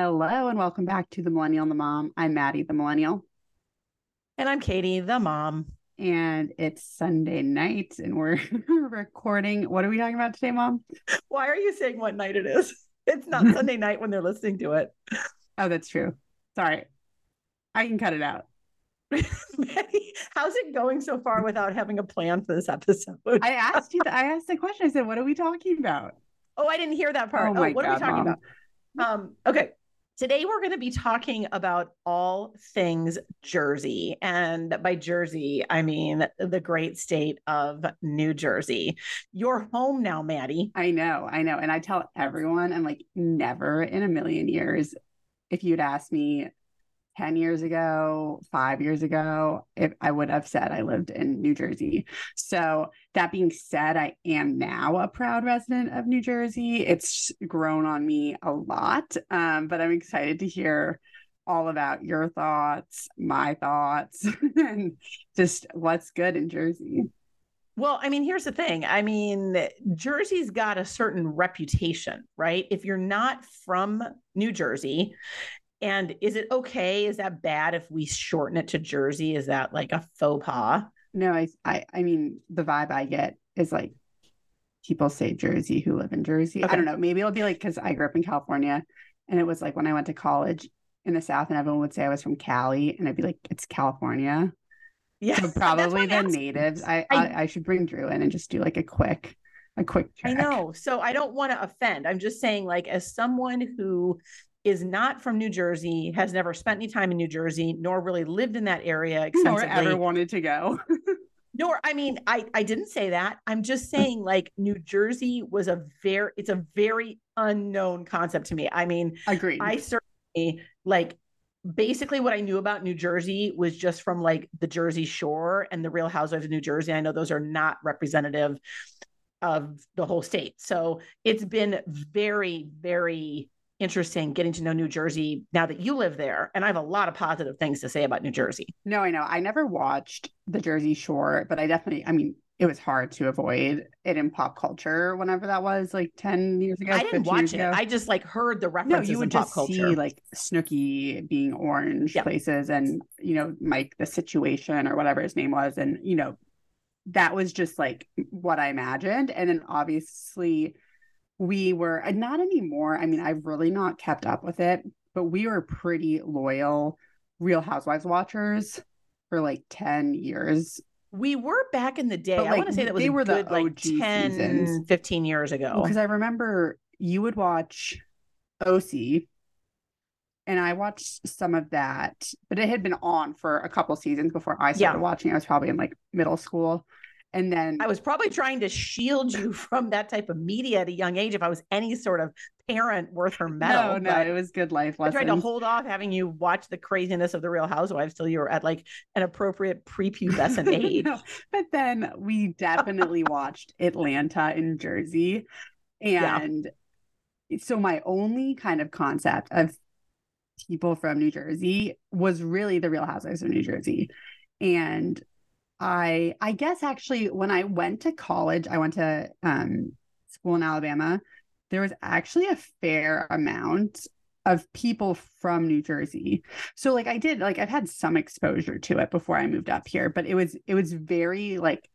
Hello and welcome back to the Millennial and the Mom. I'm Maddie, the Millennial. And I'm Katie, the mom. And it's Sunday night and we're recording. What are we talking about today, Mom? Why are you saying what night it is? It's not Sunday night when they're listening to it. Oh, that's true. Sorry. I can cut it out. Maddie, how's it going so far without having a plan for this episode? I asked you, I asked the question. I said, What are we talking about? Oh, I didn't hear that part. Oh, my what God, are we talking Mom. about? Um, okay. Today we're going to be talking about all things Jersey. And by Jersey, I mean the great state of New Jersey. You're home now, Maddie. I know, I know. And I tell everyone, I'm like, never in a million years, if you'd asked me 10 years ago, five years ago, if I would have said I lived in New Jersey. So, that being said, I am now a proud resident of New Jersey. It's grown on me a lot, um, but I'm excited to hear all about your thoughts, my thoughts, and just what's good in Jersey. Well, I mean, here's the thing. I mean, Jersey's got a certain reputation, right? If you're not from New Jersey, and is it okay? Is that bad if we shorten it to Jersey? Is that like a faux pas? No, I, I, I mean, the vibe I get is like people say Jersey who live in Jersey. I don't know. Maybe it'll be like because I grew up in California, and it was like when I went to college in the South, and everyone would say I was from Cali, and I'd be like, it's California. Yeah, So probably the natives. I, I- I I should bring Drew in and just do like a quick, a quick. I know. So I don't want to offend. I'm just saying, like, as someone who is not from New Jersey, has never spent any time in New Jersey, nor really lived in that area Nor ever wanted to go. Nor, I mean, I I didn't say that. I'm just saying, like, New Jersey was a very, it's a very unknown concept to me. I mean, Agreed. I certainly like basically what I knew about New Jersey was just from like the Jersey Shore and the Real Housewives of New Jersey. I know those are not representative of the whole state. So it's been very, very interesting getting to know New Jersey now that you live there. And I have a lot of positive things to say about New Jersey. No, I know. I never watched the Jersey Shore, but I definitely, I mean, it was hard to avoid it in pop culture whenever that was like 10 years ago. I didn't watch it. ago. I just like heard the no, references you would in pop just culture. see like Snooki being orange Yeah. places and, you know, Mike, the situation or whatever his name was. And, you know, that was just like what I imagined. And then obviously we were, not anymore. I mean, I've really not kept up with it, but we were pretty loyal Real Housewives watchers for like 10 years. we were back in the day. But, I like, want to say that was they were the good, like OG 10, seasons. 15 years ago. Because I remember you would watch OC, and I watched some of that, but it had been on for a couple seasons before I started Yeah. watching. I was probably in like middle school, and then I was probably trying to shield you from that type of media at a young age if I was any sort of parent worth her mettle. no, no, it was good life I lessons. tried to hold off having you watch the craziness of the Real Housewives till you were at like an appropriate prepubescent age. No, but then we definitely watched Atlanta in Jersey. Yeah. And so my only kind of concept of people from New Jersey was really the Real Housewives of New Jersey. And I I guess actually when I went to college, I went to um school in Alabama, there was actually a fair amount of people from New Jersey. So like I did like I've had some exposure to it before I moved up here, but it was it was very like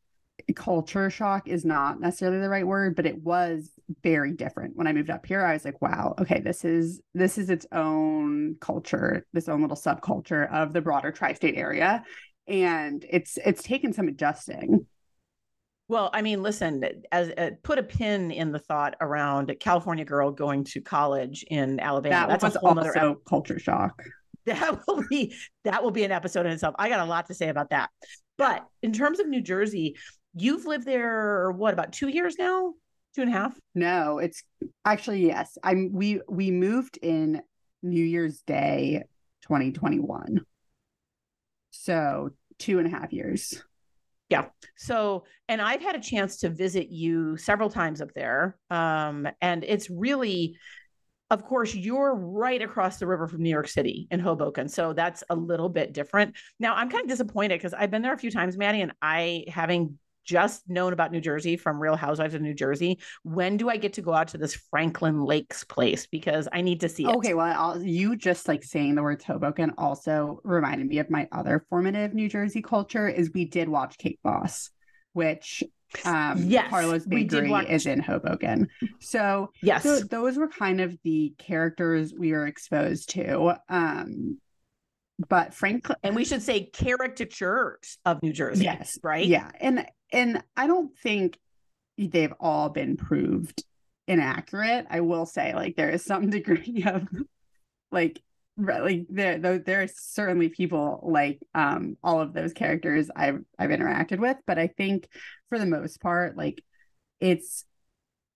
culture shock is not necessarily the right word, but it was very different when I moved up here. I was like, wow, okay, this is this is its own culture, this own little subculture of the broader tri-state area. And it's it's taken some adjusting. Well, I mean, listen, as uh, put a pin in the thought around a California girl going to college in Alabama. that That's was a whole also culture shock. that will be that will be an episode in itself. I got a lot to say about that. But in terms of New Jersey, you've lived there what about two years now? Two and a half? No, it's actually yes. I'm we we moved in New Year's Day 2021. So two and a half years. Yeah. So, and I've had a chance to visit you several times up there. Um, and it's really, of course, you're right across the river from New York City in Hoboken. So that's a little bit different. Now, I'm kind of disappointed because I've been there a few times, Maddie, and I, having just known about New Jersey from Real Housewives of New Jersey. When do I get to go out to this Franklin Lakes place? Because I need to see it. Okay, well, I'll, you just like saying the words Hoboken also reminded me of my other formative New Jersey culture. Is we did watch Cake Boss, which um Yes, Carlo's Bakery watch- is in Hoboken. So Yes. those were kind of the characters we were exposed to. Um but Franklin and we should say caricatures of New Jersey. Yes. Right? Yeah. And and I don't think they've all been proved inaccurate. I will say like there is some degree of like like there there are certainly people like um all of those characters I've I've interacted with, but I think for the most part like it's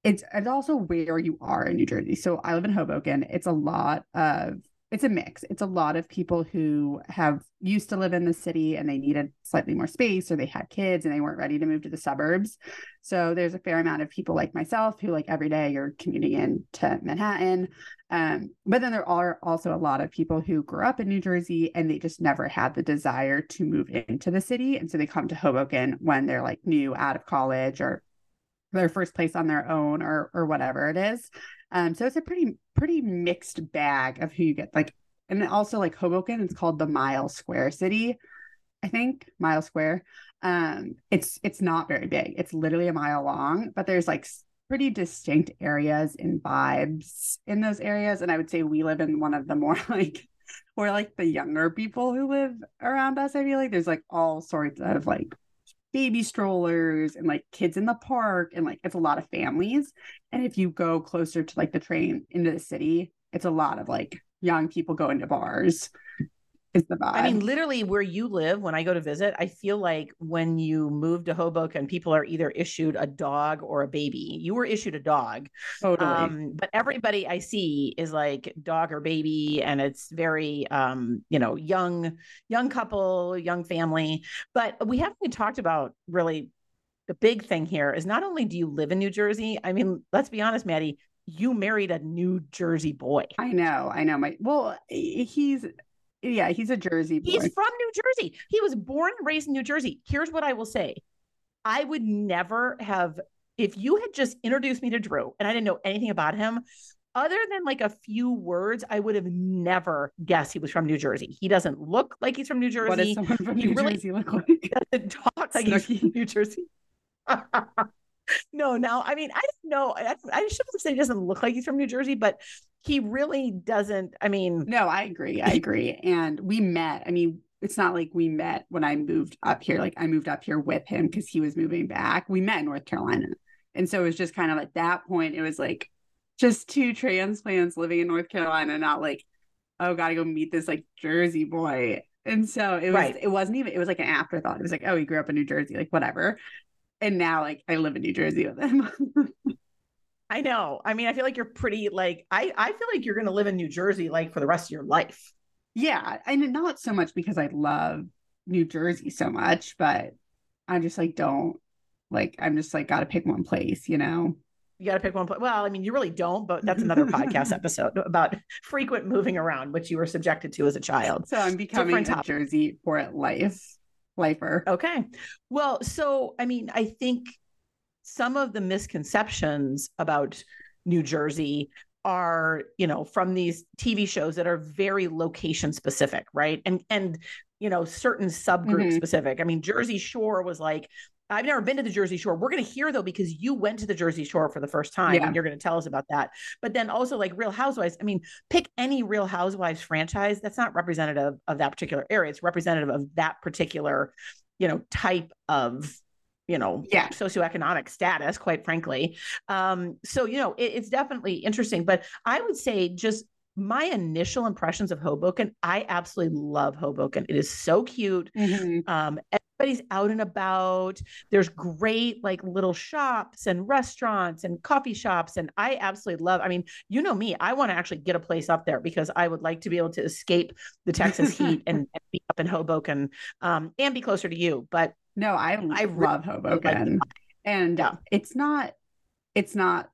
it's it's also where you are in New Jersey. So I live in Hoboken. It's a lot of it's a mix. It's a lot of people who have used to live in the city and they needed slightly more space or they had kids and they weren't ready to move to the suburbs. So there's a fair amount of people like myself who like every day you're commuting in to Manhattan. Um, but then there are also a lot of people who grew up in New Jersey and they just never had the desire to move into the city. And so they come to Hoboken when they're like new out of college or their first place on their own or or whatever it is. Um, so it's a pretty pretty mixed bag of who you get. Like, and also like Hoboken, it's called the Mile Square City, I think Mile Square. Um, it's it's not very big. It's literally a mile long, but there's like pretty distinct areas and vibes in those areas. And I would say we live in one of the more like or like the younger people who live around us. I feel like there's like all sorts of like baby strollers and like kids in the park and like it's a lot of families. And if you go closer to like the train into the city it's a lot of like young people going to bars is the vibe I mean, literally where you live, when I go to visit, I feel like when you move to Hoboken, people are either issued a dog or a baby. You were issued a dog. totally Um, but everybody I see is like dog or baby, and it's very um, you know, young, young couple, young family. But we haven't talked about really the big thing here is not only do you live in New Jersey, I mean, let's be honest, Maddie, you married a New Jersey boy. i know i know my well he's yeah he's a jersey boy He's from New Jersey. He was born and raised in New Jersey. Here's what I will say I would never have, if you had just introduced me to Drew and I didn't know anything about him, other than like a few words, I would have never guessed he was from New Jersey. He doesn't look like he's from New Jersey. what does someone from he new really- jersey look like He doesn't talk like he's from New Jersey. no, now, I mean, I don't know. I, I shouldn't say he doesn't look like he's from New Jersey, but he really doesn't. I mean, No, I agree. I agree. And we met. I mean, it's not like we met when I moved up here. Like I moved up here with him because he was moving back. We met in North Carolina. And so it was just kind of at that point, it was like just two transplants living in North Carolina, not like, oh, gotta go meet this like Jersey boy. And so it was Right. it wasn't even it was like an afterthought. It was like, oh, he grew up in New Jersey, like whatever. And now like I live in New Jersey with him. I know. I mean, I feel like you're pretty like I I feel like you're going to live in New Jersey like for the rest of your life. Yeah, and not so much because I love New Jersey so much, but I just like don't like I'm just like got to pick one place, you know. You got to pick one place. Well, I mean, you really don't, but that's another podcast episode about frequent moving around, which you were subjected to as a child. So I'm becoming a topic. Jersey for life, lifer. Okay. Well, so I mean, I think some of the misconceptions about New Jersey are, you know, from these TV shows that are very location specific, right? And and you know, certain subgroup Mhm. specific. I mean, Jersey Shore was like I've never been to the Jersey Shore. We're going to hear though because you went to the Jersey Shore for the first time Yeah. and you're going to tell us about that. But then also like Real Housewives. I mean, pick any Real Housewives franchise. That's not representative of that particular area. It's representative of that particular, you know, type of, you know, Yeah. socioeconomic status, quite frankly. Um, so, you know, it- it's definitely interesting. But I would say just my initial impressions of Hoboken, I absolutely love Hoboken. It is so cute. Mhm. Um, everybody's out and about. There's great like little shops and restaurants and coffee shops. And I absolutely love, I mean, you know me, I want to actually get a place up there because I would like to be able to escape the Texas heat and, and be up in Hoboken um, and be closer to you. But No, I, I love Hoboken. and Yeah. it's not it's not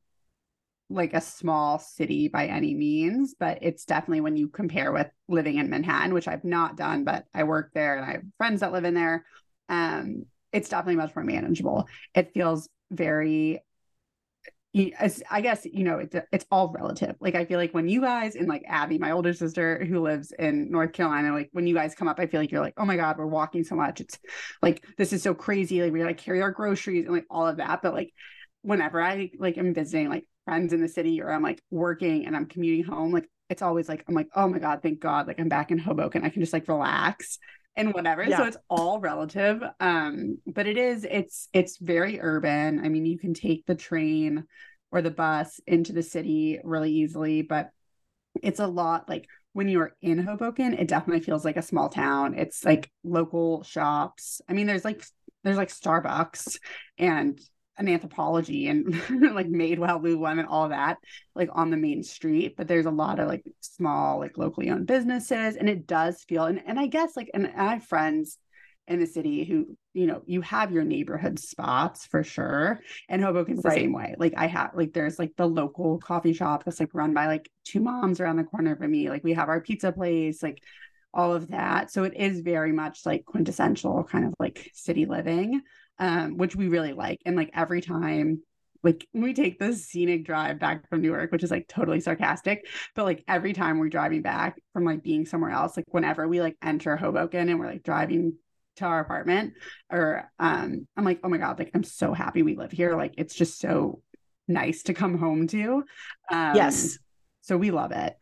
like a small city by any means, but it's definitely when you compare with living in Manhattan, which I've not done, but I work there and I have friends that live in there. Um, it's definitely much more manageable. It feels very I guess you know it's it's all relative. Like I feel like when you guys and like Abby, my older sister who lives in North Carolina, like when you guys come up, I feel like you're like, oh my god, we're walking so much. It's like this is so crazy. Like we like carry our groceries and like all of that. But like whenever I like am visiting like friends in the city or I'm like working and I'm commuting home, like it's always like I'm like, oh my god, thank God, like I'm back in Hoboken. I can just like relax and whatever. Yeah. So it's all relative. Um, but it is, it's it's very urban. I mean, you can take the train or the bus into the city really easily, but it's a lot like when you're in Hoboken, it definitely feels like a small town. It's like local shops. I mean, there's like there's like Starbucks and an Anthropologie and like made Madewell Lululemon and all that like on the main street but there's a lot of like small like locally owned businesses and it does feel and, and I guess like and I have friends in the city who you know you have your neighborhood spots for sure and hoboken's right. the same way. Like i have like there's like the local coffee shop that's like run by like two moms around the corner from me. Like we have our pizza place like all of that. So it is very much like quintessential kind of like city living um which we really like and like every time like we take this scenic drive back from Newark, which is like totally sarcastic, but like every time we're driving back from like being somewhere else, like whenever we like enter Hoboken and we're like driving to our apartment or um I'm like, oh my God, like I'm so happy we live here. Like it's just so nice to come home to. Um, yes. So we love it.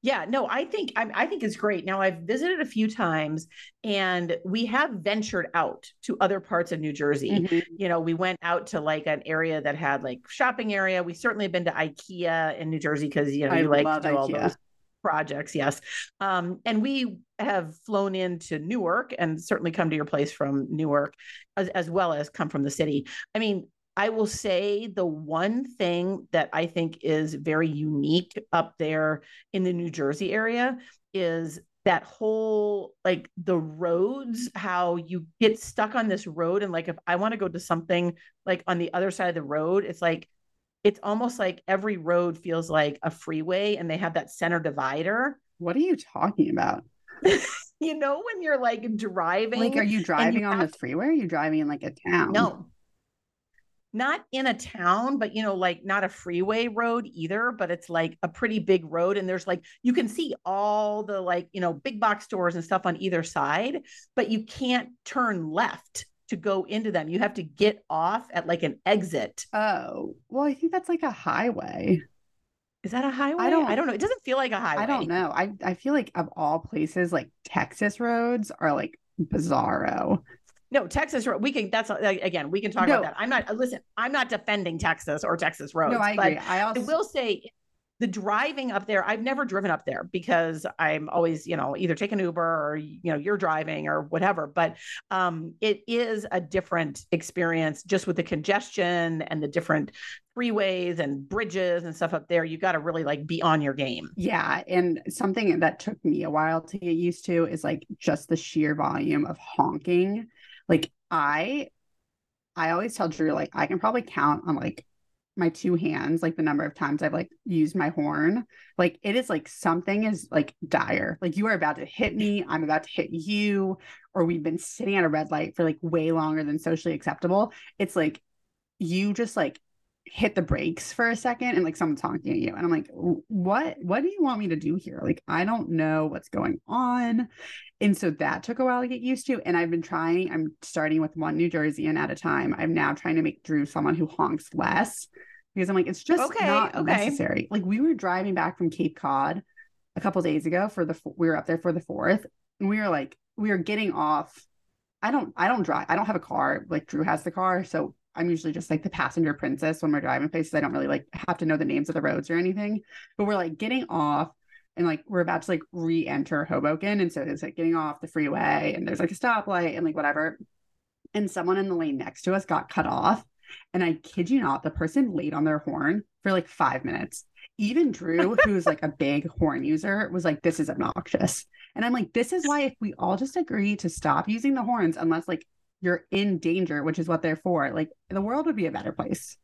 Yeah, no, I think I, I, think it's great. Now I've visited a few times, and we have ventured out to other parts of New Jersey. Mm-hmm. You know, we went out to like an area that had like shopping area. We certainly have been to IKEA in New Jersey because you know I you like to do IKEA. all those projects. Yes, um, and we have flown into Newark and certainly come to your place from Newark, as, as well as come from the city. I mean, I will say the one thing that I think is very unique up there in the New Jersey area is that whole like the roads how you get stuck on this road and like if I want to go to something like on the other side of the road it's like it's almost like every road feels like a freeway and they have that center divider. What are you talking about? you know when you're like driving like are you driving you on the freeway are you driving in like a town no not in a town, but you know, like not a freeway road either, but it's like a pretty big road. And there's like, you can see all the like, you know, big box stores and stuff on either side, but you can't turn left to go into them. You have to get off at like an exit. Oh, well, I think that's like a highway. Is that a highway? I don't I don't know. It doesn't feel like a highway. I don't know. I, I feel like of all places, like Texas roads are like bizarro. No, Texas road. We can. That's again. We can talk no. about that. I'm not. Listen, I'm not defending Texas or Texas roads. No, I agree. I also I will say the driving up there. I've never driven up there because I'm always, you know, either take an Uber or you know you're driving or whatever. But um, it is a different experience just with the congestion and the different freeways and bridges and stuff up there. You got to really like be on your game. Yeah, and something that took me a while to get used to is like just the sheer volume of honking like I I always tell Drew like I can probably count on like my two hands like the number of times I've like used my horn. Like it is like something is like dire. Like you are about to hit me, I'm about to hit you, or we've been sitting at a red light for like way longer than socially acceptable. It's like you just like hit the brakes for a second and like someone's honking at you and i'm like what what do you want me to do here like i don't know what's going on and so that took a while to get used to and i've been trying i'm starting with one new jerseyan at a time i'm now trying to make drew someone who honks less because i'm like it's just okay, not okay. necessary like we were driving back from cape cod a couple days ago for the we were up there for the fourth and we were like we were getting off I don't I don't drive. I don't have a car. Like Drew has the car. So I'm usually just like the passenger princess when we're driving places. I don't really like have to know the names of the roads or anything. But we're like getting off and like we're about to like re-enter Hoboken. And so it's like getting off the freeway and there's like a stoplight and like whatever. And someone in the lane next to us got cut off. And I kid you not, the person laid on their horn for like five minutes. Even Drew, who's like a big horn user, was like, this is obnoxious. And I'm like, this is why if we all just agree to stop using the horns, unless like you're in danger, which is what they're for, like the world would be a better place.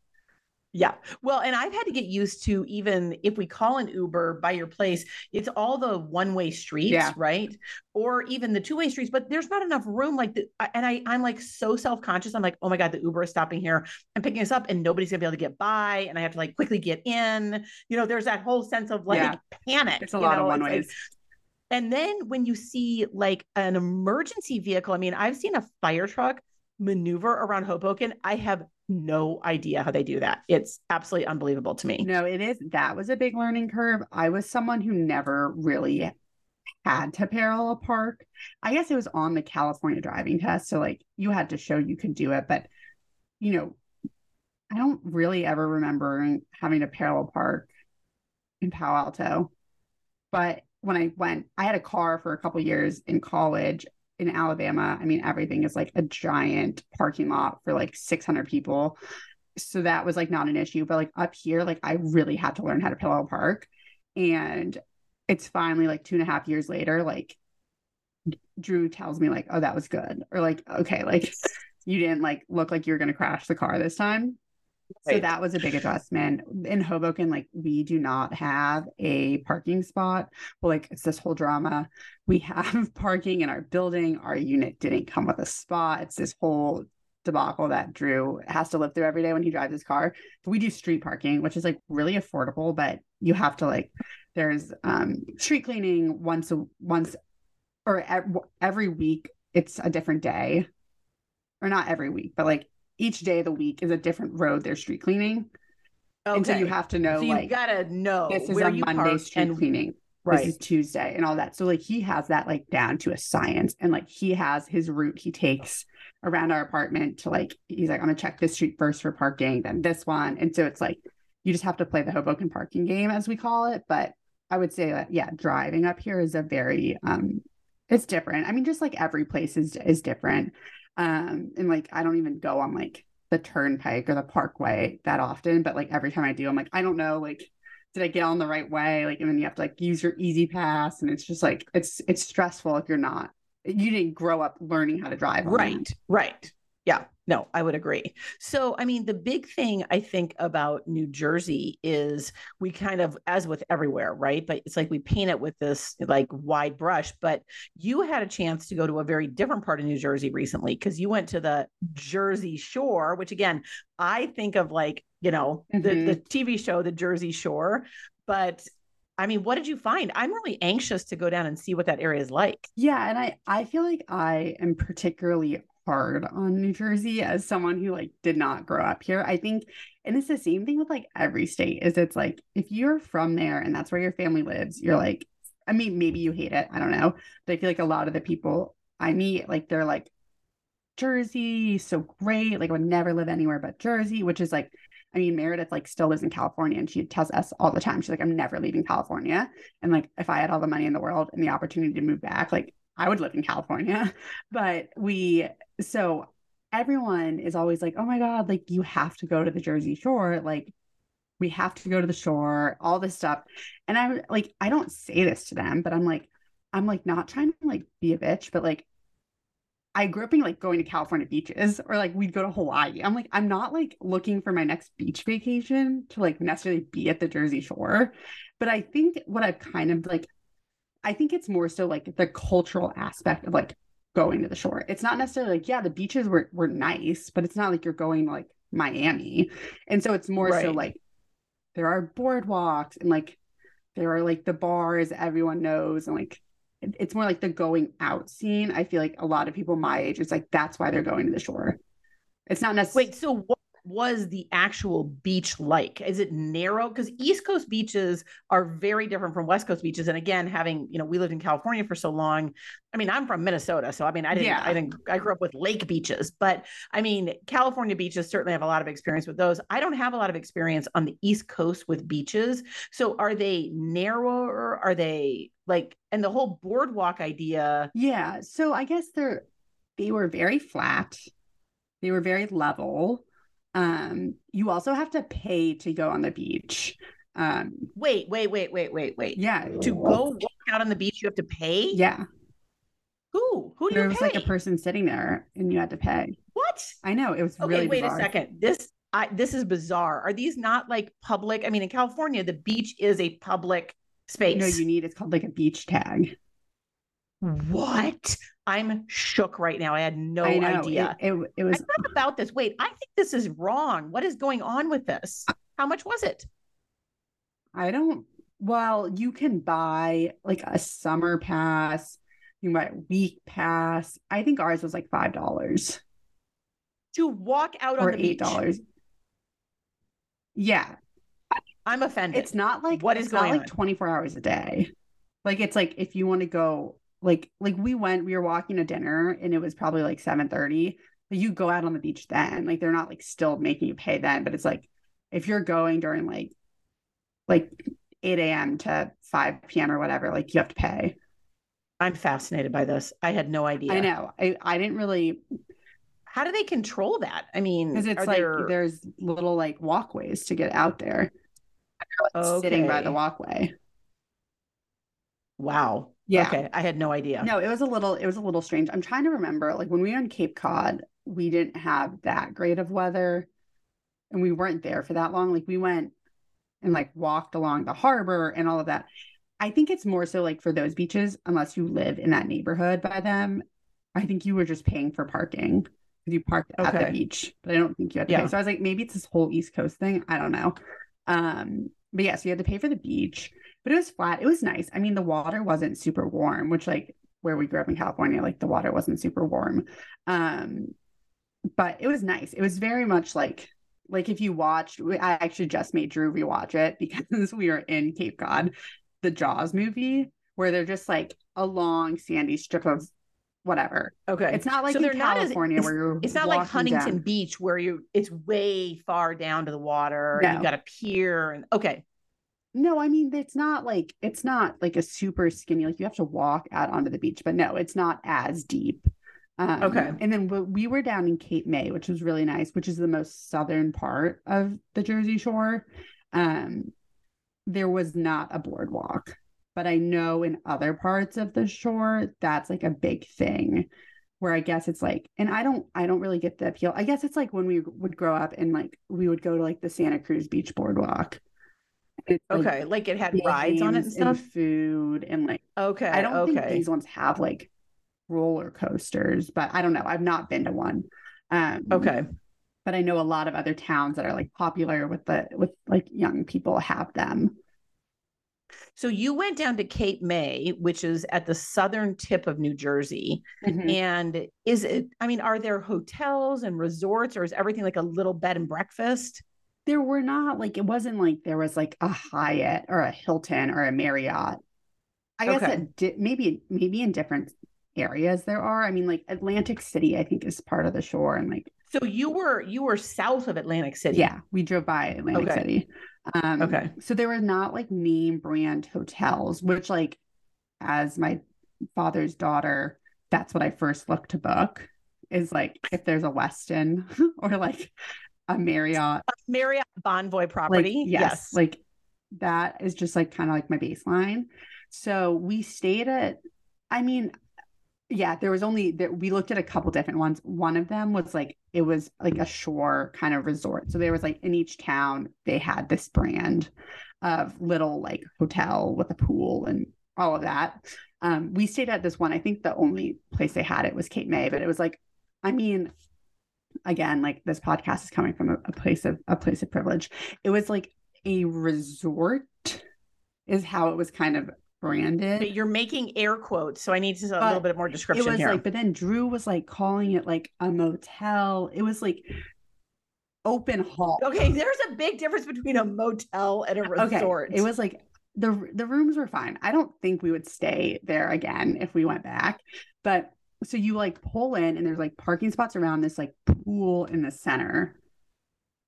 Yeah. Well, and I've had to get used to even if we call an Uber by your place, it's all the one way streets, Yeah. right? Or even the two way streets, but there's not enough room. Like, the, and I, I'm like so self conscious. I'm like, oh my God, the Uber is stopping here and picking us up, and nobody's gonna be able to get by. And I have to like quickly get in. You know, there's that whole sense of like Yeah. panic. It's a lot know? of one It's like- ways. And then when you see like an emergency vehicle, I mean, I've seen a fire truck maneuver around Hoboken. I have no idea how they do that. It's absolutely unbelievable to me. No, it is. That was a big learning curve. I was someone who never really had to parallel park. I guess it was on the California driving test. So, like, you had to show you could do it. But, you know, I don't really ever remember having to parallel park in Palo Alto. But when I went, I had a car for a couple years in college in Alabama. I mean, everything is like a giant parking lot for like 600 people. So that was like not an issue. But like up here, like I really had to learn how to parallel park. And it's finally like two and a half years later, like Drew tells me, like, oh, that was good. Or like, okay, like you didn't like look like you were going to crash the car this time. So that was a big adjustment. In Hoboken, like we do not have a parking spot. Well, like it's this whole drama. We have parking in our building. Our unit didn't come with a spot. It's this whole debacle that Drew has to live through every day when he drives his car. We do street parking, which is like really affordable, but you have to like there's um street cleaning once a once or every week it's a different day. Or not every week, but like each day of the week is a different road they're street cleaning. And so you have to know so you like gotta know this is where a Monday street and cleaning. right. This is Tuesday and all that. So like he has that like down to a science and like he has his route he takes around our apartment to like he's like I'm gonna check this street first for parking, then this one. And so it's like you just have to play the Hoboken parking game as we call it. But I would say that yeah, driving up here is a very um it's different. I mean, just like every place is is different. Um and like I don't even go on like the turnpike or the parkway that often, but like every time I do, I'm like, I don't know, like did I get on the right way? Like, and then you have to like use your E-ZPass, and it's just like it's it's stressful if you're not you didn't grow up learning how to drive. on that. Right, right. Yeah, no, I would agree. So, I mean, the big thing I think about New Jersey is we kind of, as with everywhere, right? But it's like we paint it with this like wide brush. But you had a chance to go to a very different part of New Jersey recently because you went to the Jersey Shore, which again, I think of like, you know, the, Mhm. the TV show, The Jersey Shore. But I mean, what did you find? I'm really anxious to go down and see what that area is like. Yeah, and I I feel like I am particularly hard on New Jersey as someone who like did not grow up here. I think and it's the same thing with like every state is it's like if you're from there and that's where your family lives, you're like I mean maybe you hate it, I don't know. But I feel like a lot of the people I meet like they're like Jersey, so great. Like I would never live anywhere but Jersey, which is like I mean, Meredith like still lives in California and she tells us all the time. She's like, I'm never leaving California. And like if I had all the money in the world and the opportunity to move back, like I would live in California. But we so everyone is always like, oh my God, like you have to go to the Jersey Shore. Like we have to go to the shore, all this stuff. And I'm like, I don't say this to them, but I'm like, I'm like not trying to like be a bitch, but like I grew up in like going to California beaches or like we'd go to Hawaii. I'm like, I'm not like looking for my next beach vacation to like necessarily be at the Jersey Shore. But I think what I've kind of like, I think it's more so like the cultural aspect of like going to the shore. It's not necessarily like, yeah, the beaches were were nice, but it's not like you're going like Miami. And so it's more so like there are boardwalks and like there are like the bars everyone knows and like it's more like the going out scene. I feel like a lot of people my age, it's like that's why they're going to the shore. It's not necessarily Wait, so what was the actual beach like? Is it narrow? Because East Coast beaches are very different from West Coast beaches. And again, having you know, we lived in California for so long. I mean, I'm from Minnesota, so I mean, I didn't, Yeah. I didn't, I grew up with lake beaches, but I mean, California beaches certainly have a lot of experience with those. I don't have a lot of experience on the East Coast with beaches. So are they narrower? Are they like, and the whole boardwalk idea? Yeah, so I guess they're they were very flat. They were very level. Um, you also have to pay to go on the beach. Um, Wait, wait, wait, wait, wait, wait. yeah, To go walk out on the beach, you have to pay. yeah. Who? Who do There you was pay? like a person sitting there and you had to pay. What? I know, it was Okay, really wait bizarre. a second. This I this is bizarre. Are these not like public? I mean, in California, the beach is a public space. No, you need it's called like a beach tag. What? I'm shook right now. I had no I idea. It, it, it was I about this. Wait, I think this is wrong. What is going on with this? How much was it? I don't well, you can buy like a summer pass, you buy week pass. I think ours was like five dollars To walk out on or the eight beach. dollars. Yeah. I'm offended. It's not like What is it's not going like on? 24 hours a day. Like it's like if you want to go like like we went, we were walking to dinner and it was probably like 7 30. But you go out on the beach then. Like they're not like still making you pay then, but it's like if you're going during like like 8 a.m. to 5 p.m. or whatever, like you have to pay. I'm fascinated by this. I had no idea. I know. I, I didn't really How do they control that? I mean, because it's like there- there's little like walkways to get out there. Like, sitting by the walkway. wow. Yeah. Okay. I had no idea. No, it was a little it was a little strange. I'm trying to remember like when we were in Cape Cod, we didn't have that great of weather and we weren't there for that long. Like we went and like walked along the harbor and all of that. I think it's more so like for those beaches, unless you live in that neighborhood by them, I think you were just paying for parking because you parked at the beach, but I don't think you had to Yeah. pay. So I was like, maybe it's this whole East Coast thing. I don't know. Um, but yeah, so you had to pay for the beach, but it was flat. It was nice. I mean, the water wasn't super warm, which like where we grew up in California, like the water wasn't super warm. Um, but it was nice. It was very much like like if you watched, I actually just made Drew rewatch it because we were in Cape Cod, the Jaws movie, where they're just like a long sandy strip of whatever. Okay. It's not like So in they're not as- California where you're It's not like Huntington down. Beach where you it's way far down to the water and you've got a pier and okay. No, I mean it's not like it's not like a super skinny like you have to walk out onto the beach, but no, it's not as deep. Um, Okay. And then we- we were down in Cape May, which was really nice, which is the most southern part of the Jersey Shore. Um, there was not a boardwalk, but I know in other parts of the shore that's like a big thing. Where I guess it's like, and I don't, I don't really get the appeal. I guess it's like when we would grow up and like we would go to like the Santa Cruz Beach Boardwalk. It's, Okay. Like it had rides on it and stuff. food and like Okay. I don't think these ones have like roller coasters, but I don't know. I've not been to one. Um Okay. but I know a lot of other towns that are like popular with the with like young people have them. So you went down to Cape May, which is at the southern tip of New Jersey. And is it, I mean, are there hotels and resorts or is everything like a little bed and breakfast? There were not like it wasn't like there was like a Hyatt or a Hilton or a Marriott. I guess that di- maybe maybe in different areas there are. I mean, like Atlantic City, I think is part of the shore, and like So you were you were south of Atlantic City. Yeah, we drove by Atlantic Okay. City. Um, Okay. So there were not like name brand hotels, which like as my father's daughter, that's what I first looked to book is like if there's a Westin or like a Marriott. a Marriott Bonvoy Like property. yes, like that is just like kind of like my baseline. So we stayed at, I mean, yeah, there was only that we looked at a couple different ones. One of them was like it was like a shore kind of resort. So there was like in each town they had this brand of little like hotel with a pool and all of that. Um, we stayed at this one. I think the only place they had it was Cape May, but it was like, I mean, again, like this podcast is coming from a, a place of a place of privilege. It was like a resort, is how it was kind of branded. But you're making air quotes, so I need to, a But little bit more description it was here. like, but then Drew was like calling it like a motel. It was like open hall. okay, there's a big difference between a motel and a resort. Okay. It was like the the rooms were fine. I don't think we would stay there again if we went back. But so you like pull in and there's like parking spots around this like pool in the center,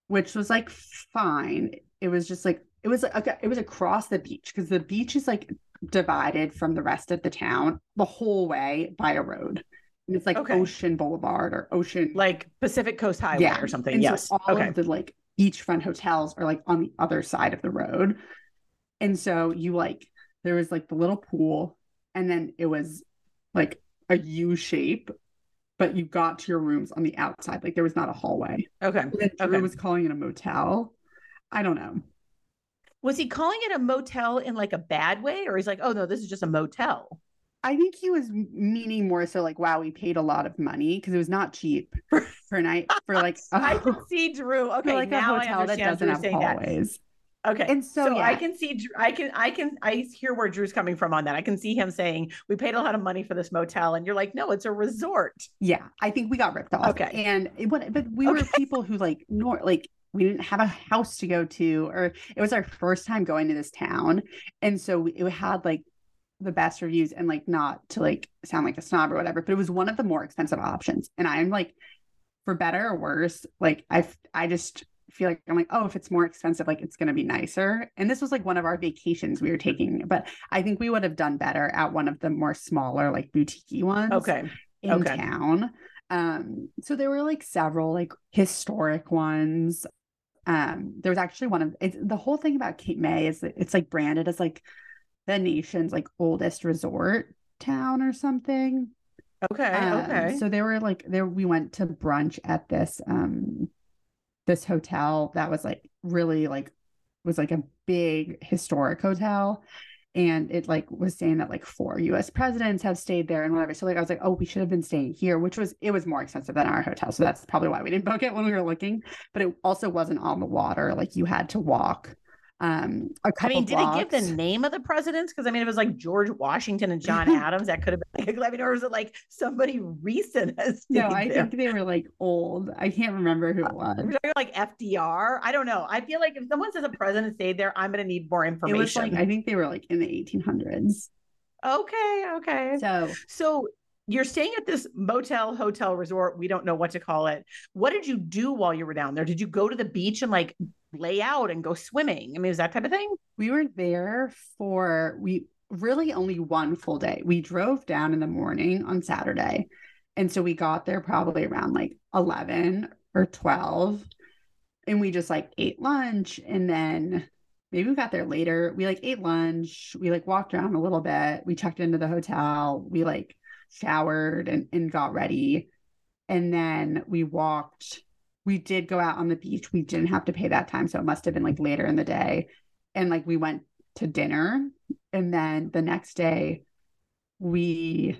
which was like fine. It was just like it was like okay, it was across the beach because the beach is like divided from the rest of the town the whole way by a road. And it's like Okay. Ocean Boulevard or Ocean like Pacific Coast Highway or something. and so yes. all okay. of the like beachfront hotels are like on the other side of the road. And so you like there was like the little pool and then it was like a U shape but you got to your rooms on the outside. Like there was not a hallway. Okay. And then Drew Okay. was calling it a motel. I don't know. Was he calling it a motel in like a bad way, or he's like, oh no, this is just a motel? I think he was meaning more so like, wow, we paid a lot of money because it was not cheap per night for like I a, can see Drew. Okay, like a now I hotel that doesn't have saying that. Okay. And so, So I can see, I can, I can, I hear where Drew's coming from on that. I can see him saying, "We paid a lot of money for this motel," and you're like, "No, it's a resort." Yeah, I think we got ripped off. Okay. and it, but but we were people who like nor like we didn't have a house to go to, or it was our first time going to this town, and so we, it had like the best reviews, and like not to like sound like a snob or whatever, but it was one of the more expensive options, and I'm like, for better or worse, like I, I just feel like I'm like, oh, if it's more expensive, like it's gonna be nicer. And this was like one of our vacations we were taking, but I think we would have done better at one of the more smaller, like boutique ones Okay. in Okay. town. Um, so there were like several like historic ones. Um, there was actually one of it's the whole thing about Cape May is that it's like branded as like the nation's like oldest resort town or something. Okay. Um, okay. So they were like there we went to brunch at this um this hotel that was like really like was like a big historic hotel and it like was saying that like four US presidents have stayed there and whatever. So like I was like, oh, we should have been staying here, which was it was more expensive than our hotel. So that's probably why we didn't book it when we were looking. But it also wasn't on the water. Like you had to walk um a I couple mean, did it give the name of the presidents? Because I mean, it was like George Washington and John Adams. That could have been like, I mean, or was it like somebody recent has No, I there? think they were like old. I can't remember who it was. We're talking like FDR. I don't know. I feel like if someone says a president stayed there, I'm going to need more It information. was like I think they were like in the 1800s. okay, okay. So So you're staying at this motel, hotel, resort. We don't know what to call it. What did you do while you were down there? Did you go to the beach and like lay out and go swimming? I mean, is that type of thing? we were there for we really only one full day. We drove down in the morning on Saturday. And so we got there probably around like 11 or 12. And we just like ate lunch and then maybe we got there later. We like ate lunch. We like walked around a little bit. We checked into the hotel. We like showered and, and got ready. And then we walked. We did go out on the beach. We didn't have to pay that time. So it must have been like later in the day. And like we went to dinner. And then the next day, we,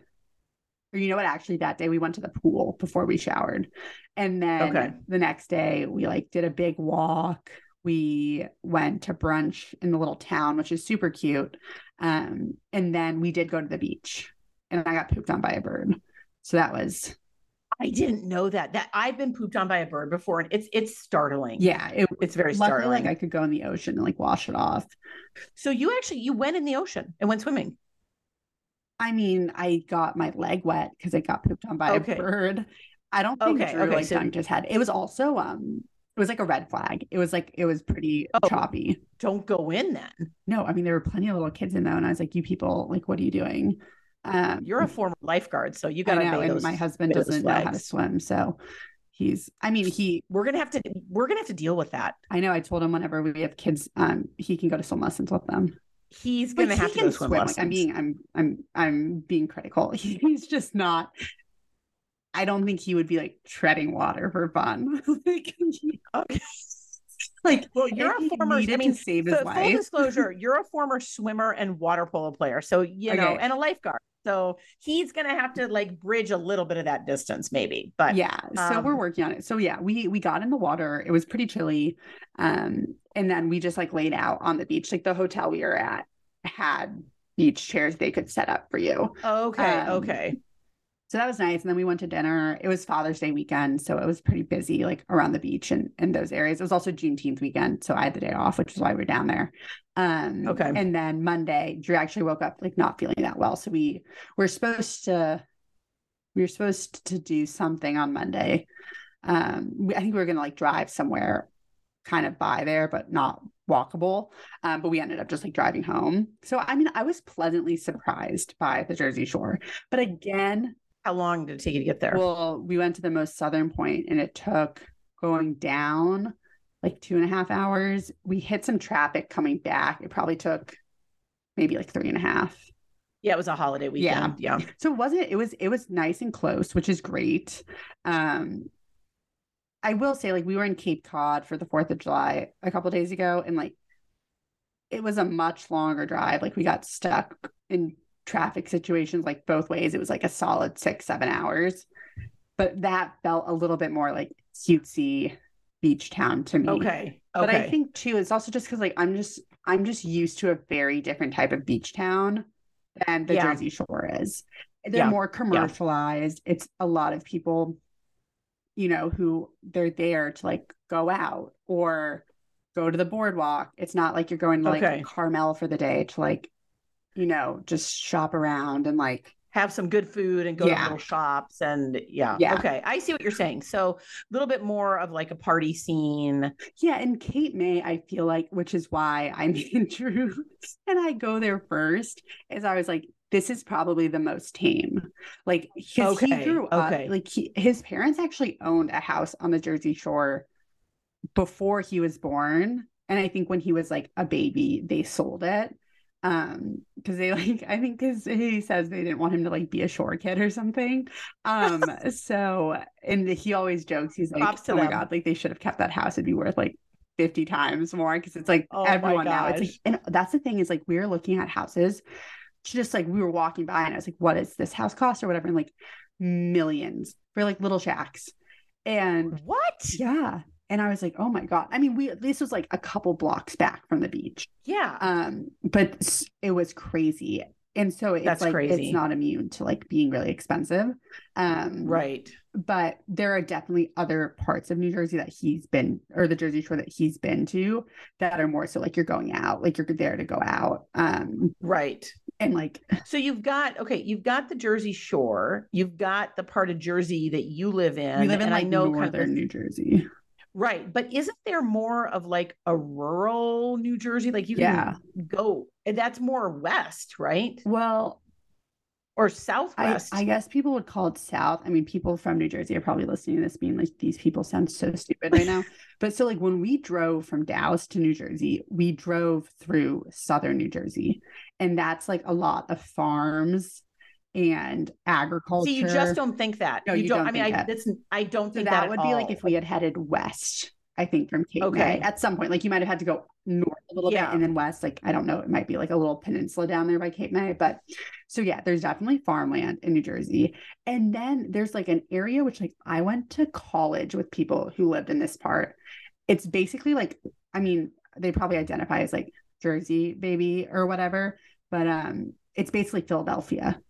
or you know what? Actually, that day we went to the pool before we showered. And then Okay. the next day, we like did a big walk. We went to brunch in the little town, which is super cute. Um, and then we did go to the beach and I got pooped on by a bird. So that was, I didn't know that. That I've been pooped on by a bird before, and it's it's startling. yeah, it it's very luckily startling. like I could go in the ocean and like wash it off. so you actually you went in the ocean and went swimming. I mean, I got my leg wet because I got pooped on by Okay. a bird. I don't think Okay, Drew okay, like so- dunked his head. It was also um it was like a red flag. It was like it was pretty Oh. choppy. Don't go in then. No, I mean there were plenty of little kids in there, and I was like, "You people, like, what are you doing?" Um, You're a former lifeguard, so you got to know, and my husband doesn't know how to swim, so he's. I mean, he. We're gonna have to. We're gonna have to deal with that. I know. I told him whenever we have kids, um, he can go to swim lessons with them. He's gonna he have to go swim, lessons. Like, I'm being, I'm, I'm, I'm being critical. He's just not. I don't think he would be like treading water for fun. like, Okay. like, Well, you're a he former. I mean, save his full life. disclosure, you're a former swimmer and water polo player, so you know, and a lifeguard. So he's gonna have to like bridge a little bit of that distance, maybe. But yeah so we're um, working on it so yeah we we got in the water it was pretty chilly um and then we just like laid out on the beach like the hotel we were at had beach chairs they could set up for you okay, Um, okay. So that was nice. And then we went to dinner. It was father's day weekend so it was pretty busy like around the beach and in those areas. It was also juneteenth weekend so i had the day off which is why we we're down there. Um Okay. and then monday drew actually woke up like not feeling that well. So we were supposed to we were supposed to do something on monday. Um i think we were gonna like drive somewhere kind of by there but not walkable. Um but we ended up just like driving home. So i mean i was pleasantly surprised by the jersey shore. But again How long did it take you to get there? well, we went to the most southern point and it took going down like two and a half hours. We hit some traffic coming back. It probably took maybe like three and a half. Yeah, it was a holiday weekend. Yeah. yeah. So it wasn't it was it was nice and close, which is great. Um I will say like we were in Cape Cod for the 4th of July a couple days ago and like it was a much longer drive. Like we got stuck in traffic situations like both ways. It was like a solid 6 7 hours. But that felt a little bit more like cutesy beach town to me. Okay. Okay. But I think too, it's also just because like I'm just I'm just used to a very different type of beach town than the Yeah. Jersey Shore is. They're Yeah. more commercialized. It's a lot of people, you know, who they're there to like go out or go to the boardwalk. It's not like you're going to like Okay. Carmel for the day to like, you know, just shop around and like have some good food and go to little shops and yeah. Yeah. Okay. I see what you're saying. So a little bit more of like a party scene. Yeah, and Cape May, I feel like, which is why I mean Drew and I go there first, is I was like, this is probably the most tame. Like, 'cause he Okay, grew up, okay. like, he, his parents actually owned a house on the Jersey Shore before he was born. And I think when he was like a baby, they sold it. Um, because they like, I think because he says they didn't want him to like be a shore kid or something. Um, so and he always jokes, he's like, Props oh my them. god, like they should have kept that house, it'd be worth like 50 times more because it's like Oh everyone now. It's like, and that's the thing is like we were looking at houses, just like we were walking by and I was like, what is this house cost or whatever? And like millions for like little shacks. And What? yeah. And I was like, oh my God. I mean, we this was like a couple blocks back from the beach. Yeah. Um, but it was crazy. And so it's That's like crazy. it's not immune to like being really expensive. Um right. but there are definitely other parts of New Jersey that he's been or the Jersey Shore that he's been to that are more so like you're going out, like you're there to go out. Um Right. and like So you've got okay, you've got the Jersey Shore, you've got the part of Jersey that you live in. we live in and like I know northern kind of, New Jersey. Right, but isn't there more of like a rural New Jersey? Like you Yeah. can go, and that's more west, right? Well, Or I, southwest. I guess people would call it south. I mean, people from New Jersey are probably listening to this being like, these people sound so stupid right now. But so, like, when we drove from Dallas to New Jersey, we drove through southern New Jersey. And that's like a lot of farms and agriculture. See, you just don't think that. No, you, you don't. don't I mean, I that. that's I don't So think that that, would at be like if we had headed west, I think, from Cape May Okay. at some point. Like, you might have had to go north a little Yeah. bit and then west. Like, I don't know, it might be like a little peninsula down there by Cape May. But so, yeah, there's definitely farmland in New Jersey. And then there's like an area which, like, I went to college with people who lived in this part. It's basically like, I mean, they probably identify as like Jersey baby or whatever, but um, it's basically Philadelphia.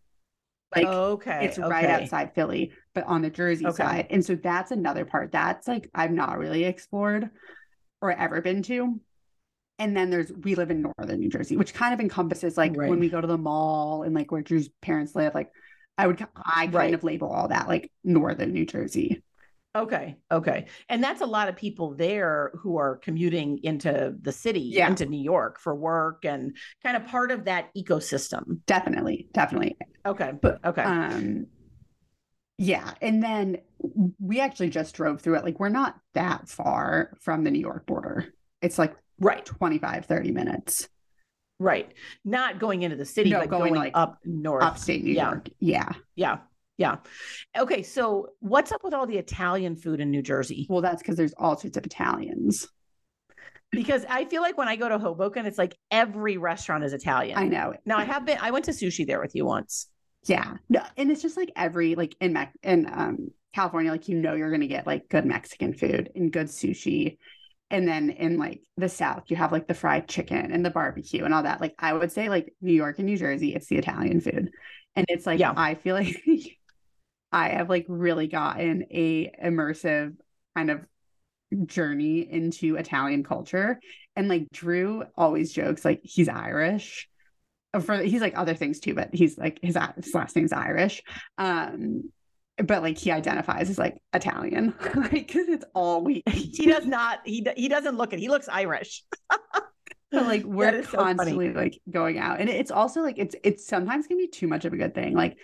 Like, okay, it's right outside Philly, but on the Jersey Okay. side. And so that's another part that's like I've not really explored or ever been to. And then there's we live in northern New Jersey, which kind of encompasses like Right. when we go to the mall and like where Drew's parents live. Like I would I kind Right. of label all that like northern New Jersey. Okay. Okay. And that's a lot of people there who are commuting into the city, Yeah. into New York for work and kind of part of that ecosystem. Definitely, definitely. Okay. But Okay. um yeah, and then we actually just drove through it. Like we're not that far from the New York border. It's like right. 25 30 minutes Right. Not going into the city, No, but going, going, like, up north. upstate New Yeah. York. Yeah. Yeah. Yeah. Okay. So what's up with all the Italian food in New Jersey? Well, that's because there's all sorts of Italians. Because I feel like when I go to Hoboken, it's like every restaurant is Italian. I know. Now I have been, I went to sushi there with you once. Yeah. No, and it's just like every like in Mac in um California, like you know you're gonna get like good Mexican food and good sushi. And then in like the South, you have like the fried chicken and the barbecue and all that. Like I would say like New York and New Jersey, it's the Italian food. And it's like Yeah. I feel like I have like really gotten a immersive kind of journey into Italian culture. And like Drew always jokes like he's Irish. Uh, For he's like other things too, but he's like his, his last name's Irish. Um, but like he identifies as like Italian, like because it's all we. He does not, he, he doesn't look it. He looks Irish. But like we're is so constantly like going out, and it's also like it's it's sometimes can be too much of a good thing. Like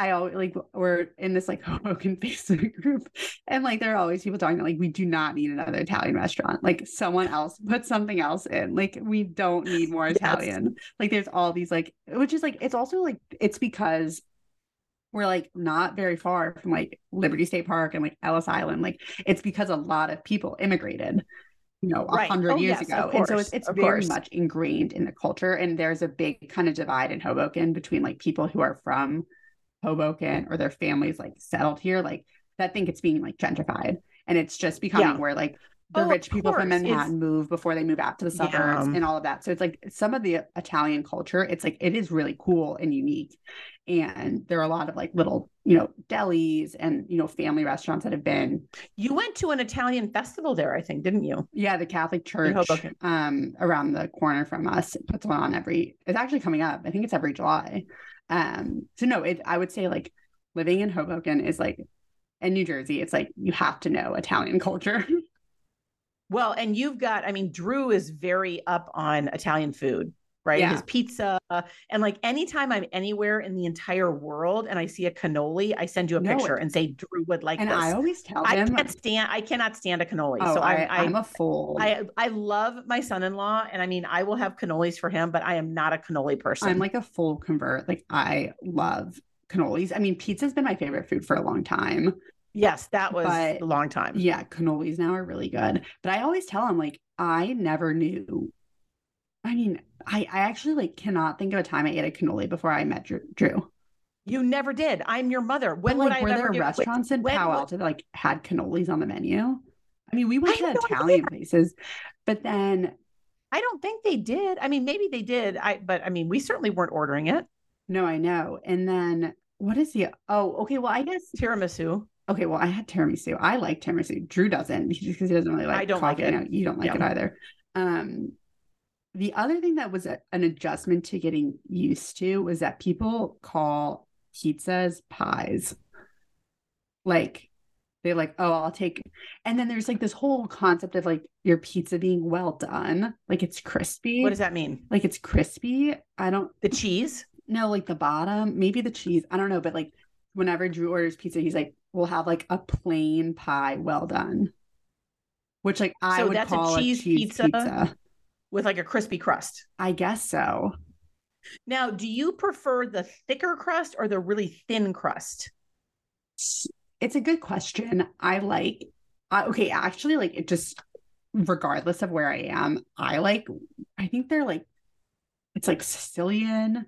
I always like we're in this like Hoboken Facebook group, and like there are always people talking like we do not need another Italian restaurant. Like someone else put something else in. Like we don't need more Italian. Yes. Like there's all these like, which is like it's also like it's because we're like not very far from like Liberty State Park and like Ellis Island. Like it's because a lot of people immigrated you know, a right. hundred oh, years yes, ago. And so it's, it's very course. much ingrained in the culture. And there's a big kind of divide in Hoboken between like people who are from Hoboken or their families like settled here, like that think it's being like gentrified. And it's just becoming yeah. where like the oh, rich people from Manhattan it's... move before they move out to the suburbs yeah. and all of that. So it's like some of the Italian culture, it's like it is really cool and unique. And there are a lot of like little, you know, delis and you know, family restaurants that have been. You went to an Italian festival there, I think, didn't you? Yeah, the Catholic Church um around the corner from us puts one on every it's actually coming up. I think it's every July. Um, so no, it I would say like living in Hoboken is like in New Jersey, it's like you have to know Italian culture. Well, and you've got, I mean, Drew is very up on Italian food, right? Yeah. His pizza. And like anytime I'm anywhere in the entire world and I see a cannoli, I send you a no, picture and say Drew would like and this. I always tell I him I can't stand I cannot stand a cannoli. Oh, so I'm I, am a fool. I I love my son-in-law and I mean I will have cannolis for him, but I am not a cannoli person. I'm like a full convert. Like I love cannolis. I mean, pizza's been my favorite food for a long time. Yes, that was but, a long time. Yeah, cannolis now are really good. But I always tell him like I never knew. I mean, I I actually like cannot think of a time I ate a cannoli before I met Drew. You never did. I'm your mother. When but, like, would I were there restaurants in Palo Alto that like had cannolis on the menu? I mean, we went to Italian places, but then I don't think they did. I mean, maybe they did. I but I mean, we certainly weren't ordering it. No, I know. And then what is the oh okay, well I guess tiramisu. Okay, well, I had tiramisu. I like tiramisu. Drew doesn't because he doesn't really like. I don't coffee. like it. No, you don't like yeah. it either. Um, the other thing that was a, an adjustment to getting used to was that people call pizzas pies. Like they're like, oh, I'll take, and then there's like this whole concept of like your pizza being well done, like it's crispy. What does that mean? Like it's crispy. I don't. The cheese? No, like the bottom, maybe the cheese. I don't know, but like whenever Drew orders pizza, he's like, we'll have like a plain pie well done. Which like I so would that's call a cheese, a cheese pizza, pizza with like a crispy crust. I guess so. Now, do you prefer the thicker crust or the really thin crust? It's a good question. I like I, okay, actually like it just regardless of where I am, I like I think they're like it's like Sicilian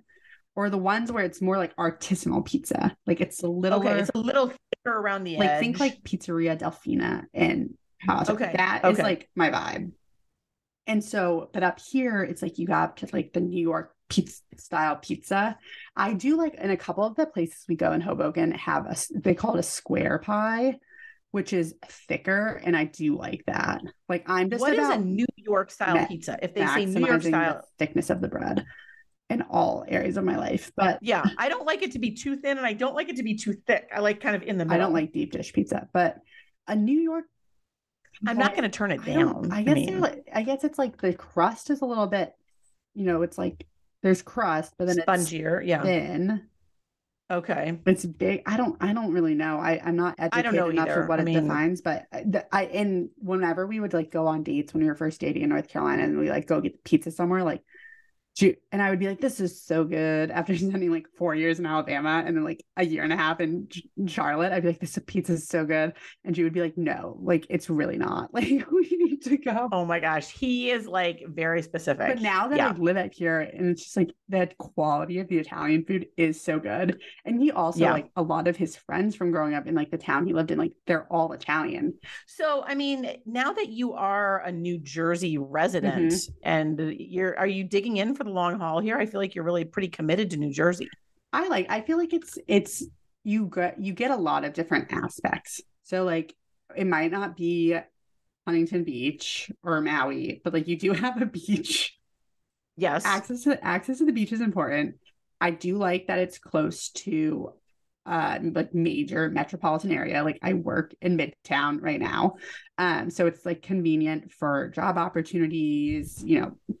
or the ones where it's more like artisanal pizza. Like it's a little okay, it's a little thicker around the like, edge. Think like Pizzeria Delfina and house. Okay. That okay. is like my vibe. And so, but up here, it's like you got to like the New York pizza style pizza. I do like in a couple of the places we go in Hoboken have a they call it a square pie, which is thicker, and I do like that. Like I'm just what is a New York style pizza? If they say New York style, thickness of the bread in all areas of my life. But yeah, I don't like it to be too thin and I don't like it to be too thick. I like kind of in the middle. I don't like deep dish pizza, but a New York I'm not going to turn it down. I, I guess I, mean, I guess it's like the crust is a little bit, you know, it's like there's crust, but then spongier, it's yeah, thin. Okay, it's big. I don't. I don't really know. I I'm not educated I don't know enough either. for what I it mean, defines. But the, I and whenever we would like go on dates when we were first dating in North Carolina, and we like go get pizza somewhere, like and I would be like, this is so good after spending like four years in Alabama and then like a year and a half in Charlotte. I'd be like, this pizza is so good. And she would be like, no, like it's really not. Like we need to go. Oh my gosh. He is like very specific. But now that yeah. I live out here and it's just like that quality of the Italian food is so good. And he also yeah. like a lot of his friends from growing up in like the town he lived in, like they're all Italian. So I mean, now that you are a New Jersey resident mm-hmm. and you're are you digging in for for the long haul here. I feel like you're really pretty committed to New Jersey. I like I feel like it's it's you get you get a lot of different aspects. So like it might not be Huntington Beach or Maui, but like you do have a beach. Yes. Access to access to the beach is important. I do like that it's close to uh like major metropolitan area. Like I work in Midtown right now. Um so it's like convenient for job opportunities, you know,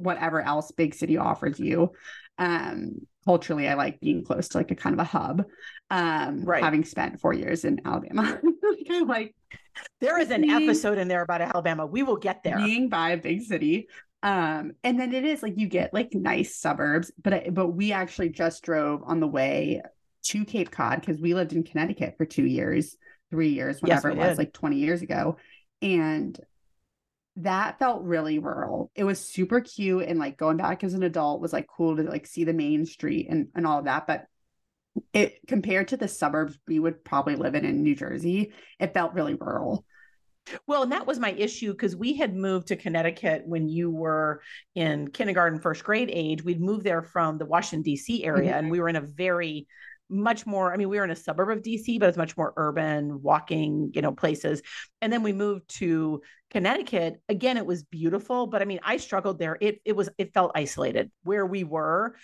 whatever else big city offers you. Um, culturally I like being close to like a kind of a hub. Um Right. having spent four years in Alabama. like I like There is an being- episode in there about Alabama. We will get there. being by a big city. Um, and then it is like you get like nice suburbs, but I, but we actually just drove on the way to Cape Cod because we lived in Connecticut for two years, three years, whatever we it was, did. like 20 years ago. And that felt really rural. It was super cute and like going back as an adult was like cool to like see the main street and, and all of that. But it compared to the suburbs we would probably live in in New Jersey, it felt really rural. Well, and that was my issue because we had moved to Connecticut when you were in kindergarten, first grade age. We'd moved there from the Washington, D.C. area, mm-hmm. and we were in a very much more, I mean, we were in a suburb of DC, but it's much more urban, walking, you know, places. And then we moved to Connecticut. Again, it was beautiful, but I mean, I struggled there. It it was it felt isolated where we were.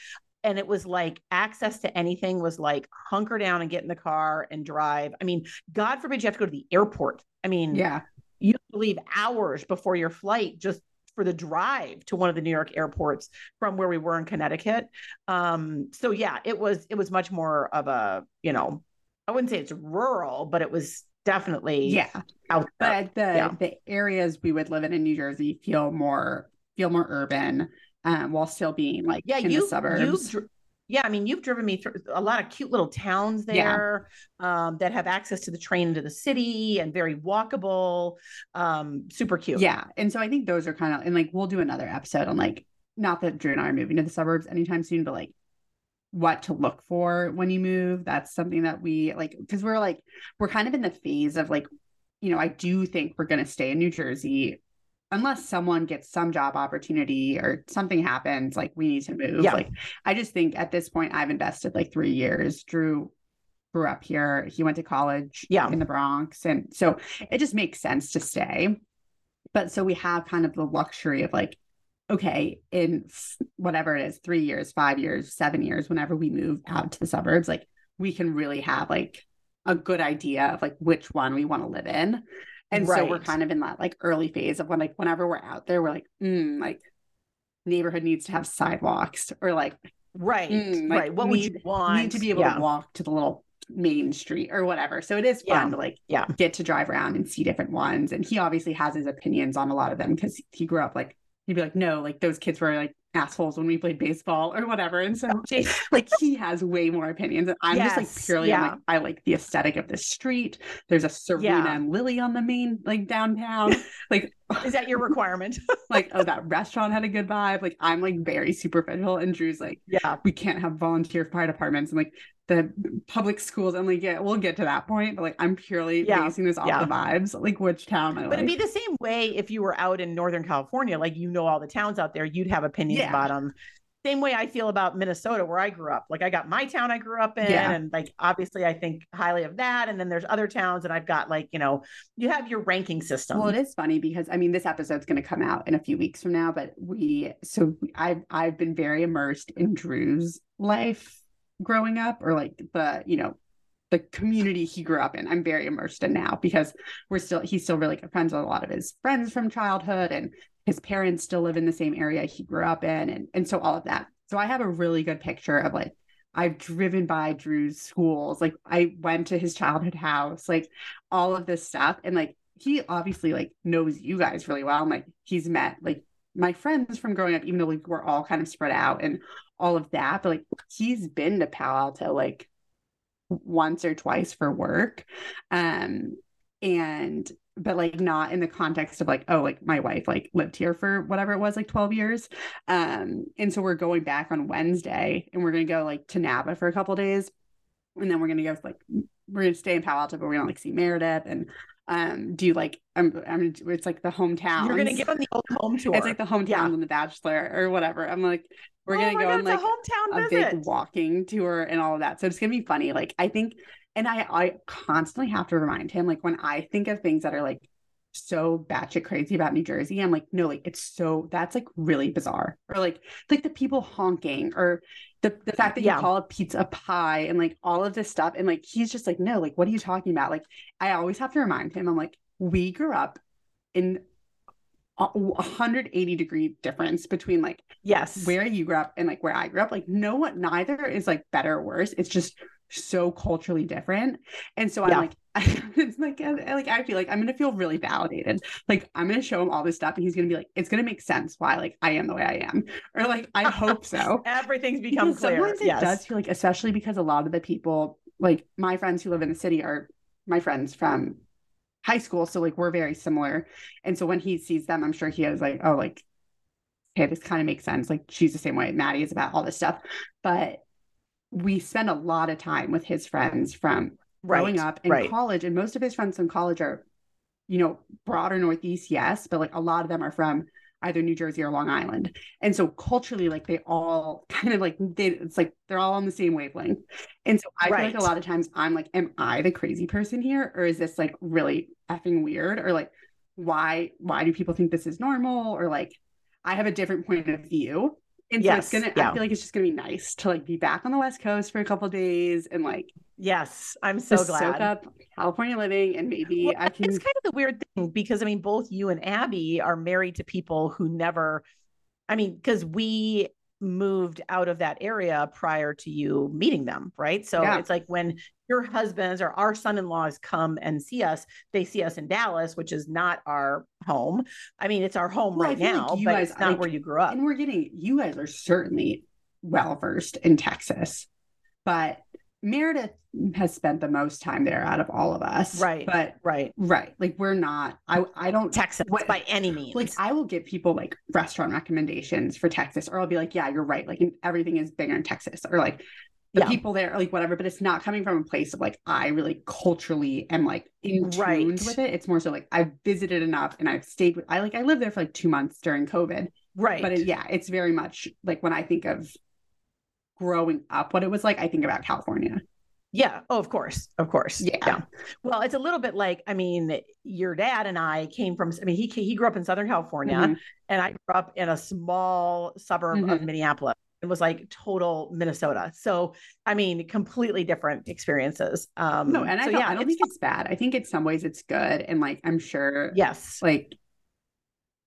And it was like access to anything was like hunker down and get in the car and drive. I mean, God forbid you have to go to the airport. I mean, Yeah. you leave hours before your flight just for the drive to one of the New York airports from where we were in Connecticut. Um, so yeah, it was it was much more of a, you know, I wouldn't say it's rural, but it was definitely Yeah. out there. but the Yeah. the areas we would live in in New Jersey feel more feel more urban, um, while still being like yeah, in you the suburbs. dr- yeah, I mean, you've driven me through a lot of cute little towns Yeah. there um, that have access to the train into the city and very walkable, um, super cute. yeah, and so I think those are kind of and like we'll do another episode on like not that Drew and I are moving to the suburbs anytime soon, but like what to look for when you move. That's something that we like because we're like we're kind of in the phase of like you know I do think we're going to stay in New Jersey unless someone gets some job opportunity or something happens like we need to move Yeah. like i just think at this point i've invested like three years. Drew grew up here. He went to college Yeah. in the bronx. And so it just makes sense to stay. But so we have kind of the luxury of like okay in whatever it is three years five years seven years whenever we move out to the suburbs like we can really have like a good idea of like which one we want to live in and so we're kind of in that like early phase of when like whenever we're out there, we're like, mm, like neighborhood needs to have sidewalks or like Right. Mm, like, right. What would you want? need to be able yeah. to walk to the little main street or whatever. So it is fun Yeah. to like Yeah. get to drive around and see different ones. And he obviously has his opinions on a lot of them because he grew up like he'd be like, no, like those kids were like assholes when we played baseball or whatever. And so like he has way more opinions. And I'm just like Yes, purely yeah. like I like the aesthetic of the street. There's a Serena Yeah. and Lily on the main like downtown. like Is that your requirement? like oh that restaurant had a good vibe. Like I'm like very superficial and Drew's like yeah. we can't have volunteer fire departments and like the public schools and like yeah we'll get to that point but like I'm purely Yeah, basing this off yeah. the vibes like which town I But like. it'd be the same way if you were out in Northern California, like you know all the towns out there, you'd have opinions Yeah. about them. Same way I feel about Minnesota, where I grew up. Like I got my town I grew up in, Yeah. and like obviously I think highly of that. And then there's other towns, and I've got like you know, you have your ranking system. Well, it is funny because I mean, this episode's going to come out in a few weeks from now, but we so I've I've been very immersed in Drew's life growing up, or like the you know the community he grew up in. I'm very immersed in now because we're still he's still really good friends with a lot of his friends from childhood, and his parents still live in the same area he grew up in, and and so all of that. So I have a really good picture of like I've driven by Drew's schools. Like I went to his childhood house, like all of this stuff. And like he obviously like knows you guys really well. And like he's met like my friends from growing up, even though like we're all kind of spread out and all of that. But like he's been to Palo Alto like once or twice for work. Um and but like not in the context of like oh like my wife like lived here for whatever it was like 12 years um and so we're going back on wednesday and we're gonna go like to napa for a couple days and then we're gonna go like we're gonna stay in palo alto but we're gonna like see meredith and um do like i'm i'm it's like the hometown You're gonna give them the old home tour. it's like the hometown Yeah. on the bachelor or whatever i'm like we're Oh gonna go God, on like a hometown a visit. big walking tour and all of that. So it's gonna be funny. Like I think, and I I constantly have to remind him like when I think of things that are like so batshit crazy about New Jersey, I'm like, no, like it's so that's like really bizarre. Or like like the people honking or the the fact that Yeah. you call a pizza pie and like all of this stuff. And like he's just like, no, like what are you talking about? Like I always have to remind him, I'm like, we grew up in a 180 degree difference between like yes where you grew up and like where I grew up. Like no one neither is like better or worse. It's just so culturally different. And so I'm Yeah. like, it's like, I- like I feel like I'm gonna feel really validated. Like I'm gonna show him all this stuff, and he's gonna be like, it's gonna make sense why like I am the way I am, or like I hope so. everything's become Because clear sometimes it does feel like, especially because a lot of the people, like my friends who live in the city, are my friends from high school. So like we're very similar. And so when he sees them, I'm sure he is like, oh, like, okay, this kind of makes sense. Like she's the same way Maddie is about all this stuff. But we spend a lot of time with his friends from growing up in right college, and most of his friends from college are, you know, broader Northeast, yes, but like a lot of them are from either New Jersey or Long Island. And so culturally, like they all kind of like they it's like they're all on the same wavelength. And so I feel like a lot of times I'm like, am I the crazy person here? Or is this like really effing weird? Or like why why do people think this is normal? Or like I have a different point of view. And so it's Yes, gonna yeah. I feel like it's just gonna be nice to like be back on the West Coast for a couple days and like yes i'm so glad soak up California living and maybe Well, I can It's kind of the weird thing because I mean, both you and Abby are married to people who never, I mean, because we moved out of that area prior to you meeting them, right? So Yeah. it's like when your husbands or our son in laws come and see us, they see us in Dallas, which is not our home. I mean, it's our home Well, right like now, you but guys, it's not like, where you grew up. and we're getting you guys are certainly well versed in Texas, but Meredith has spent the most time there out of all of us. Right. But Right. right. Like we're not I I don't Texas What- by any means. like I will give people like restaurant recommendations for Texas, or I'll be like, yeah, you're right. Like everything is bigger in Texas, or like the Yeah. people there, like whatever. But it's not coming from a place of like I really culturally am like in Right. with it. It's more so like I've visited enough and I've stayed with. I like I lived there for like two months during COVID, right. but it, yeah, it's very much like when I think of growing up, what it was like. I think about California. Yeah. Oh, of course. Of course. Yeah. Well, it's a little bit like, I mean, your dad and I came from, I mean, he, he grew up in Southern California Mhm. and I grew up in a small suburb of Mhm. Minneapolis. It was like total Minnesota. So, I mean, completely different experiences. Um, No, and I so don't, yeah, I don't think it's bad. I think in some ways it's good, and like I'm sure yes. like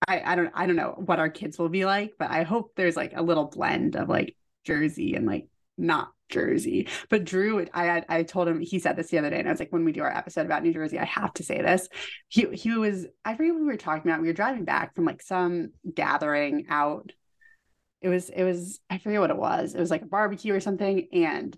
I, I don't I don't know what our kids will be like, but I hope there's like a little blend of like Jersey and like not Jersey. But Drew, I I told him he said this the other day, and I was like, when we do our episode about New Jersey, I have to say this. He he was I forget what we were talking about. We were driving back from like some gathering out. It was it was I forget what it was. It was like a barbecue or something, and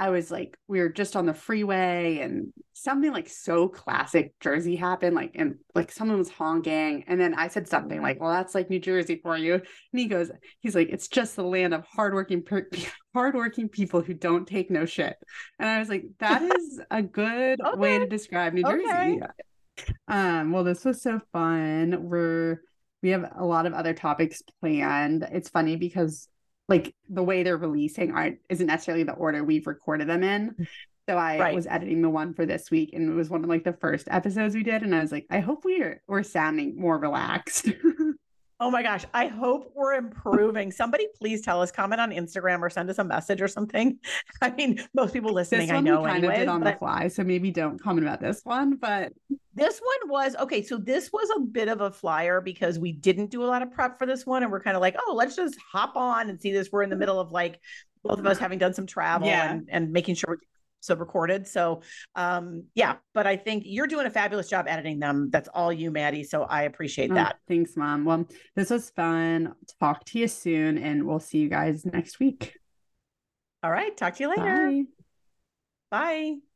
I was like, we were just on the freeway and something like so classic Jersey happened, like, and like someone was honking. And then I said something like, well, that's like New Jersey for you. And he goes, he's like, it's just the land of hardworking, per- hardworking people who don't take no shit. And I was like, that is a good way to describe New Okay. Jersey. Um, well, this was so fun. We're, we have a lot of other topics planned. It's funny because like the way they're releasing aren't isn't necessarily the order we've recorded them in. Mm-hmm. So I Right. was editing the one for this week and it was one of like the first episodes we did. And I was like, I hope we're we're sounding more relaxed. Oh my gosh. I hope we're improving. Somebody please tell us, comment on Instagram or send us a message or something. I mean, most people listening, I know we kind anyways, of did on but- the fly. So maybe don't comment about this one, but This one was okay. So this was a bit of a flyer because we didn't do a lot of prep for this one, and we're kind of like, oh, let's just hop on and see this. We're in the middle of like both of us having done some travel Yeah. and, and making sure we're so recorded. So um yeah, but I think you're doing a fabulous job editing them. That's all you, Maddie. So I appreciate Oh, that. thanks, mom. Well, this was fun. Talk to you soon and we'll see you guys next week. All right. Talk to you later. Bye. Bye.